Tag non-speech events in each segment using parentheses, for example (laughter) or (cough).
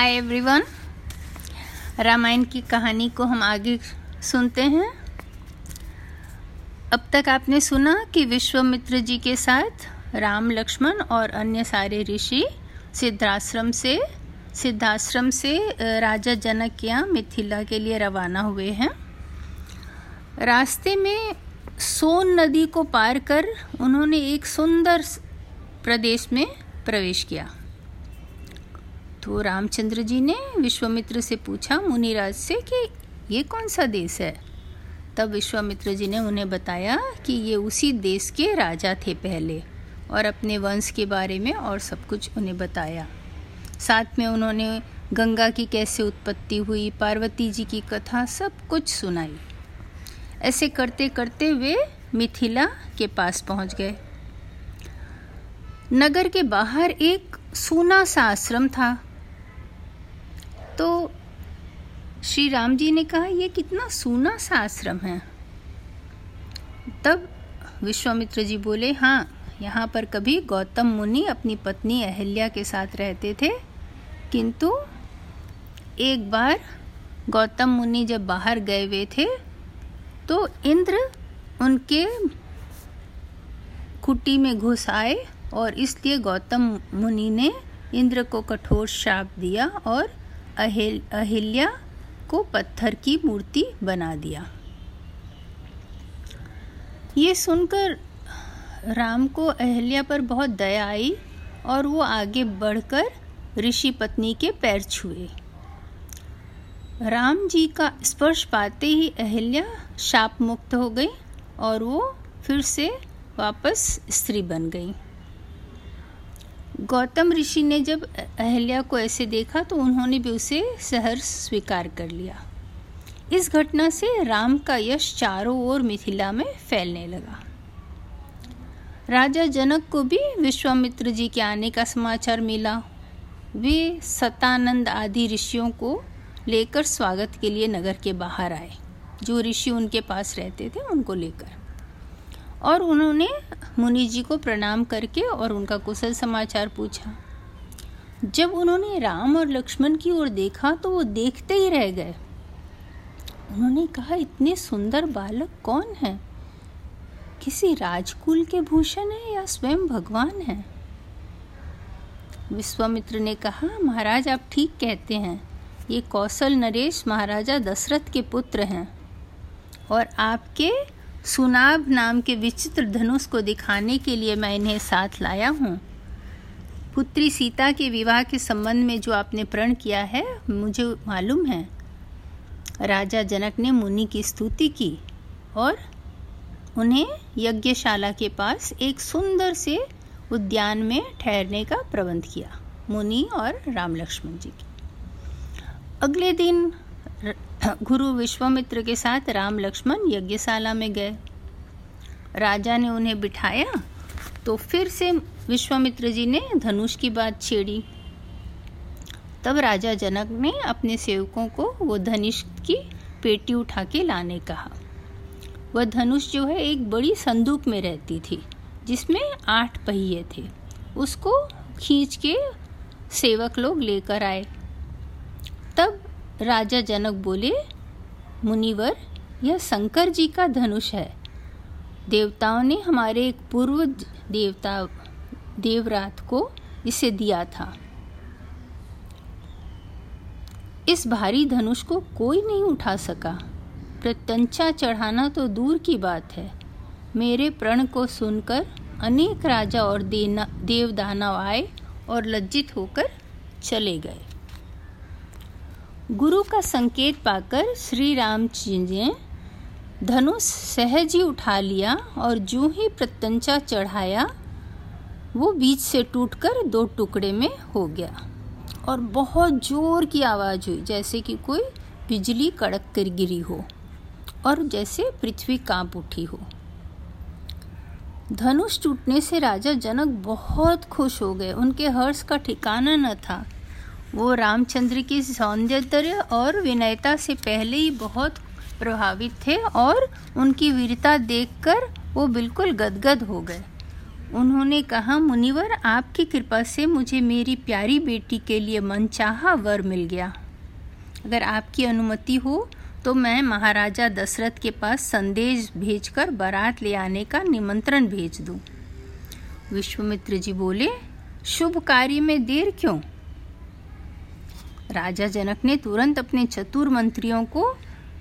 Hi everyone Ramayan की कहानी को हम आगे सुनते हैं। अब तक आपने सुना कि विश्वामित्र जी के साथ राम लक्ष्मण और अन्य सारे ऋषि सिद्धाश्रम से सिद्धाश्रम से राजा जनक यहाँ मिथिला के लिए रवाना हुए हैं। रास्ते में सोन नदी को पार कर उन्होंने एक सुंदर प्रदेश में प्रवेश किया। तो रामचंद्र जी ने विश्वामित्र से पूछा, मुनिराज से कि ये कौन सा देश है? तब विश्वामित्र जी ने उन्हें बताया कि ये उसी देश के राजा थे पहले और अपने वंश के बारे में और सब कुछ उन्हें बताया। साथ में उन्होंने गंगा की कैसे उत्पत्ति हुई, पार्वती जी की कथा सब कुछ सुनाई। ऐसे करते करते वे मिथिला के पास पहुँच गए। नगर के बाहर एक सूना सा आश्रम था। तो श्री राम जी ने कहा यह कितना सूना सा आश्रम है। तब विश्वामित्र जी बोले हाँ यहाँ पर कभी गौतम मुनि अपनी पत्नी अहल्या के साथ रहते थे, किंतु एक बार गौतम मुनि जब बाहर गए हुए थे तो इंद्र उनके कुटी में घुस आए और इसलिए गौतम मुनि ने इंद्र को कठोर शाप दिया और अहिल, अहिल्या को पत्थर की मूर्ति बना दिया। ये सुनकर राम को अहिल्या पर बहुत दया आई और वो आगे बढ़कर ऋषि पत्नी के पैर छुए। राम जी का स्पर्श पाते ही अहिल्या शाप मुक्त हो गई और वो फिर से वापस स्त्री बन गई। गौतम ऋषि ने जब अहल्या को ऐसे देखा तो उन्होंने भी उसे सहर्ष स्वीकार कर लिया। इस घटना से राम का यश चारों ओर मिथिला में फैलने लगा। राजा जनक को भी विश्वामित्र जी के आने का समाचार मिला। वे सतानंद आदि ऋषियों को लेकर स्वागत के लिए नगर के बाहर आए। जो ऋषि उनके पास रहते थे, उनको लेकर। और उन्होंने मुनि जी को प्रणाम करके और उनका कुशल समाचार पूछा। जब उन्होंने राम और लक्ष्मण की ओर देखा तो वो देखते ही रह गए। उन्होंने कहा, इतने सुंदर बालक कौन है? किसी राजकुल के भूषण है या स्वयं भगवान है? विश्वामित्र ने कहा, महाराज, आप ठीक कहते हैं। ये कौशल नरेश महाराजा दशरथ के पुत्र हैं और आपके सुनाब नाम के विचित्र धनुष को दिखाने के लिए मैं इन्हें साथ लाया हूँ। पुत्री सीता के विवाह के संबंध में जो आपने प्रण किया है, मुझे मालूम है। राजा जनक ने मुनि की स्तुति की और उन्हें यज्ञशाला के पास एक सुंदर से उद्यान में ठहरने का प्रबंध किया, मुनि और राम लक्ष्मण जी की। अगले दिन गुरु विश्वामित्र के साथ राम लक्ष्मण यज्ञशाला में गए। राजा ने उन्हें बिठाया तो फिर से विश्वामित्र जी ने धनुष की बात छेड़ी। तब राजा जनक ने अपने सेवकों को वो धनुष की पेटी उठा के लाने कहा। वह धनुष जो है, एक बड़ी संदूक में रहती थी, जिसमें आठ पहिए थे। उसको खींच के सेवक लोग लेकर आए। तब राजा जनक बोले, मुनिवर, यह शंकर जी का धनुष है। देवताओं ने हमारे एक पूर्व देवता, देवरात को इसे दिया था। इस भारी धनुष को कोई नहीं उठा सका। प्रत्यंचा चढ़ाना तो दूर की बात है। मेरे प्रण को सुनकर अनेक राजा और देना, देवदानव आए और लज्जित होकर चले गए। गुरु का संकेत पाकर श्री राम जी ने धनुष सहज ही उठा लिया और जो ही प्रत्यंचा चढ़ाया, वो बीच से टूटकर दो टुकड़े में हो गया और बहुत ज़ोर की आवाज़ हुई, जैसे कि कोई बिजली कड़क कर गिरी हो और जैसे पृथ्वी काँप उठी हो। धनुष टूटने से राजा जनक बहुत खुश हो गए। उनके हर्ष का ठिकाना न था। वो रामचंद्र की सौंदर्य और विनयता से पहले ही बहुत प्रभावित थे और उनकी वीरता देखकर वो बिल्कुल गदगद हो गए। उन्होंने कहा, मुनिवर, आपकी कृपा से मुझे मेरी प्यारी बेटी के लिए मनचाहा वर मिल गया। अगर आपकी अनुमति हो तो मैं महाराजा दशरथ के पास संदेश भेजकर बारात ले आने का निमंत्रण भेज दूँ। विश्वमित्र जी बोले, शुभ कार्य में देर क्यों? राजा जनक ने तुरंत अपने चतुर मंत्रियों को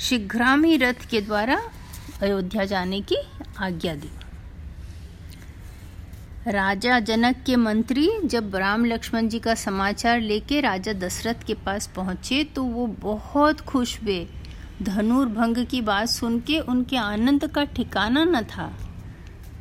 शीघ्रामी रथ के द्वारा अयोध्या जाने की आज्ञा दी। राजा जनक के मंत्री जब राम लक्ष्मण जी का समाचार लेके राजा दशरथ के पास पहुँचे तो वो बहुत खुश हुए। धनुर्भंग की बात सुन के उनके आनंद का ठिकाना न था।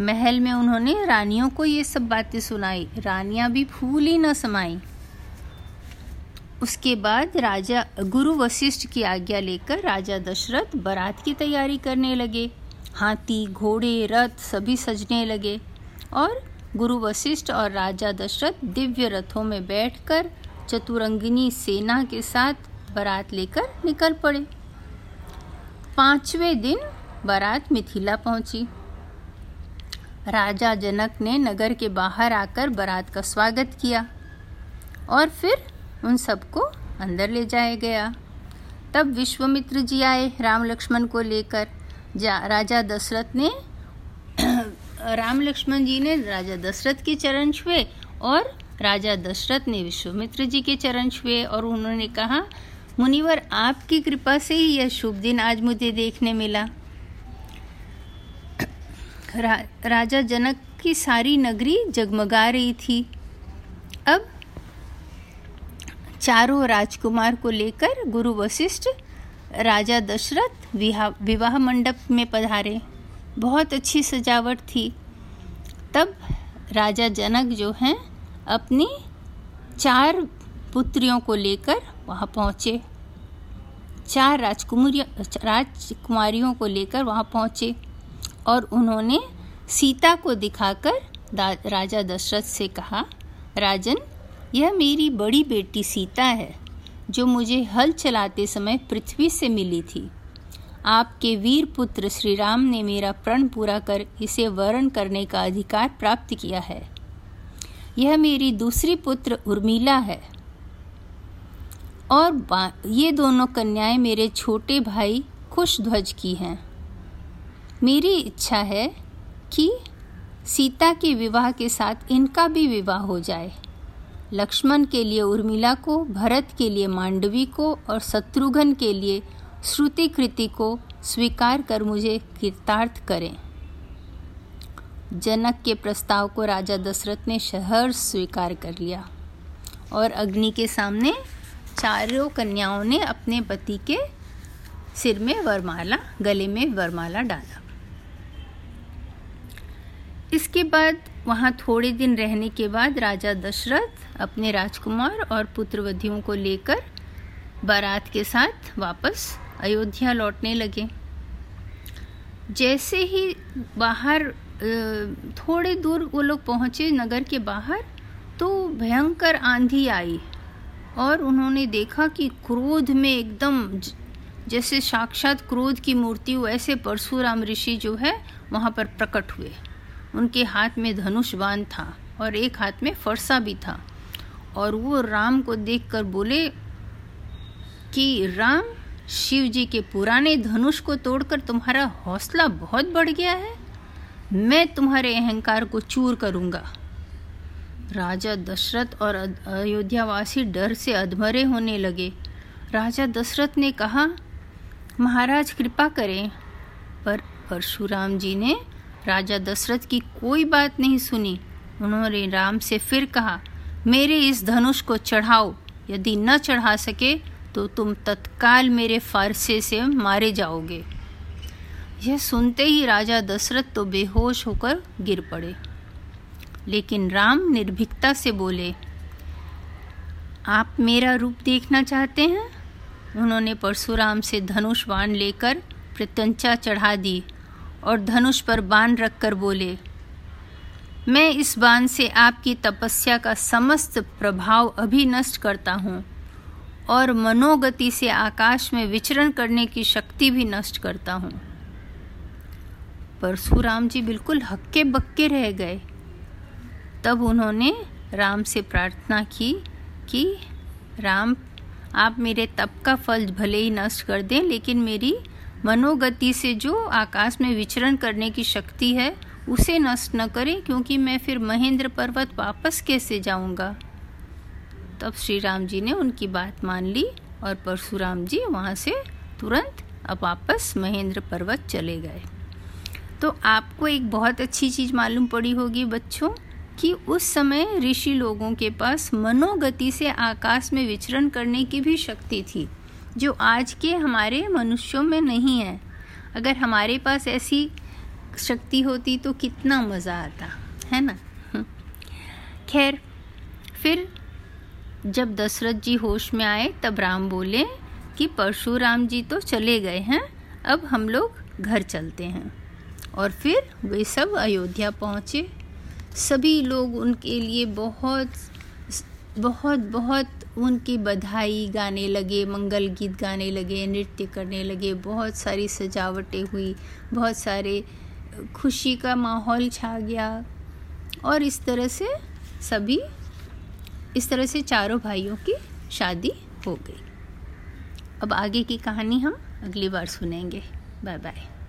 महल में उन्होंने रानियों को ये सब बातें सुनाई। रानियाँ भी फूल न समाई। उसके बाद राजा, गुरु वशिष्ठ की आज्ञा लेकर राजा दशरथ बारात की तैयारी करने लगे। हाथी, घोड़े, रथ सभी सजने लगे और गुरु वशिष्ठ और राजा दशरथ दिव्य रथों में बैठकर चतुरंगिनी सेना के साथ बारात लेकर निकल पड़े। पाँचवें दिन बारात मिथिला पहुँची। राजा जनक ने नगर के बाहर आकर बारात का स्वागत किया और फिर उन सबको अंदर ले जाया गया। तब विश्वमित्र जी आए राम लक्ष्मण को लेकर। राजा दशरथ ने (clears throat) राम लक्ष्मण जी ने राजा दशरथ के चरण छुए और राजा दशरथ ने विश्वमित्र जी के चरण छुए और उन्होंने कहा मुनिवर आपकी कृपा से ही यह शुभ दिन आज मुझे देखने मिला। (clears throat) रा, राजा जनक की सारी नगरी जगमगा रही थी अब चारों राजकुमार को लेकर गुरु वशिष्ठ राजा दशरथ विवाह मंडप में पधारे। बहुत अच्छी सजावट थी। तब राजा जनक जो हैं, अपनी चार पुत्रियों को लेकर वहाँ पहुँचे। चार राजकुमारी राजकुमारियों को लेकर वहाँ पहुँचे और उन्होंने सीता को दिखाकर राजा दशरथ से कहा, राजन यह मेरी बड़ी बेटी सीता है, जो मुझे हल चलाते समय पृथ्वी से मिली थी। आपके वीर पुत्र श्री राम ने मेरा प्रण पूरा कर इसे वर्ण करने का अधिकार प्राप्त किया है। यह मेरी दूसरी पुत्र उर्मिला है। और ये दोनों कन्याएँ मेरे छोटे भाई खुश ध्वज की हैं। मेरी इच्छा है कि सीता के विवाह के साथ इनका भी विवाह हो जाए। लक्ष्मण के लिए उर्मिला को, भरत के लिए मांडवी को और शत्रुघ्न के लिए श्रुति कृति को स्वीकार कर मुझे कृतार्थ करें। जनक के प्रस्ताव को राजा दशरथ ने शहर स्वीकार कर लिया और अग्नि के सामने चारों कन्याओं ने अपने पति के सिर में वरमाला, गले में वरमाला डाला। इसके बाद वहाँ थोड़े दिन रहने के बाद राजा दशरथ अपने राजकुमार और पुत्रवधियों को लेकर बारात के साथ वापस अयोध्या लौटने लगे। जैसे ही बाहर थोड़े दूर वो लोग पहुँचे नगर के बाहर तो भयंकर आंधी आई और उन्होंने देखा कि क्रोध में एकदम जैसे साक्षात क्रोध की मूर्ति वैसे परशुराम ऋषि जो है, वहाँ पर प्रकट हुए। उनके हाथ में धनुष बाण था और एक हाथ में फरसा भी था। और वो राम को देखकर बोले कि, राम, शिव जी के पुराने धनुष को तोड़कर तुम्हारा हौसला बहुत बढ़ गया है। मैं तुम्हारे अहंकार को चूर करूँगा। राजा दशरथ और अयोध्यावासी डर से अधमरे होने लगे। राजा दशरथ ने कहा, महाराज, कृपा करें। पर परशुराम जी ने राजा दशरथ की कोई बात नहीं सुनी। उन्होंने राम से फिर कहा, मेरे इस धनुष को चढ़ाओ। यदि न चढ़ा सके तो तुम तत्काल मेरे फारसे से मारे जाओगे। यह सुनते ही राजा दशरथ तो बेहोश होकर गिर पड़े। लेकिन राम निर्भीकता से बोले, आप मेरा रूप देखना चाहते हैं? उन्होंने परशुराम से धनुष बाण लेकर प्रत्यंचा चढ़ा दी। और धनुष पर बाण रखकर बोले, मैं इस बाण से आपकी तपस्या का समस्त प्रभाव अभी नष्ट करता हूँ और मनोगति से आकाश में विचरण करने की शक्ति भी नष्ट करता हूँ। परशुराम जी बिल्कुल हक्के बक्के रह गए। तब उन्होंने राम से प्रार्थना की कि, राम, आप मेरे तप का फल भले ही नष्ट कर दें, लेकिन मेरी मनोगति से जो आकाश में विचरण करने की शक्ति है, उसे नष्ट न करें, क्योंकि मैं फिर महेंद्र पर्वत वापस कैसे जाऊँगा? तब श्री राम जी ने उनकी बात मान ली और परशुराम जी वहाँ से तुरंत अब वापस महेंद्र पर्वत चले गए। तो आपको एक बहुत अच्छी चीज़ मालूम पड़ी होगी बच्चों, कि उस समय ऋषि लोगों के पास मनोगति से आकाश में विचरण करने की भी शक्ति थी। जो आज के हमारे मनुष्यों में नहीं है। अगर हमारे पास ऐसी शक्ति होती तो कितना मज़ा आता, है ना? हम्म। खैर, फिर जब दशरथ जी होश में आए, तब राम बोले कि परशुराम जी तो चले गए हैं, अब हम लोग घर चलते हैं। और फिर वे सब अयोध्या पहुँचे। सभी लोग उनके लिए बहुत बहुत बहुत उनकी बधाई गाने लगे, मंगल गीत गाने लगे, नृत्य करने लगे, बहुत सारी सजावटें हुई, बहुत सारे खुशी का माहौल छा गया। और इस तरह से सभी, इस तरह से चारों भाइयों की शादी हो गई। अब आगे की कहानी हम अगली बार सुनेंगे। Bye bye.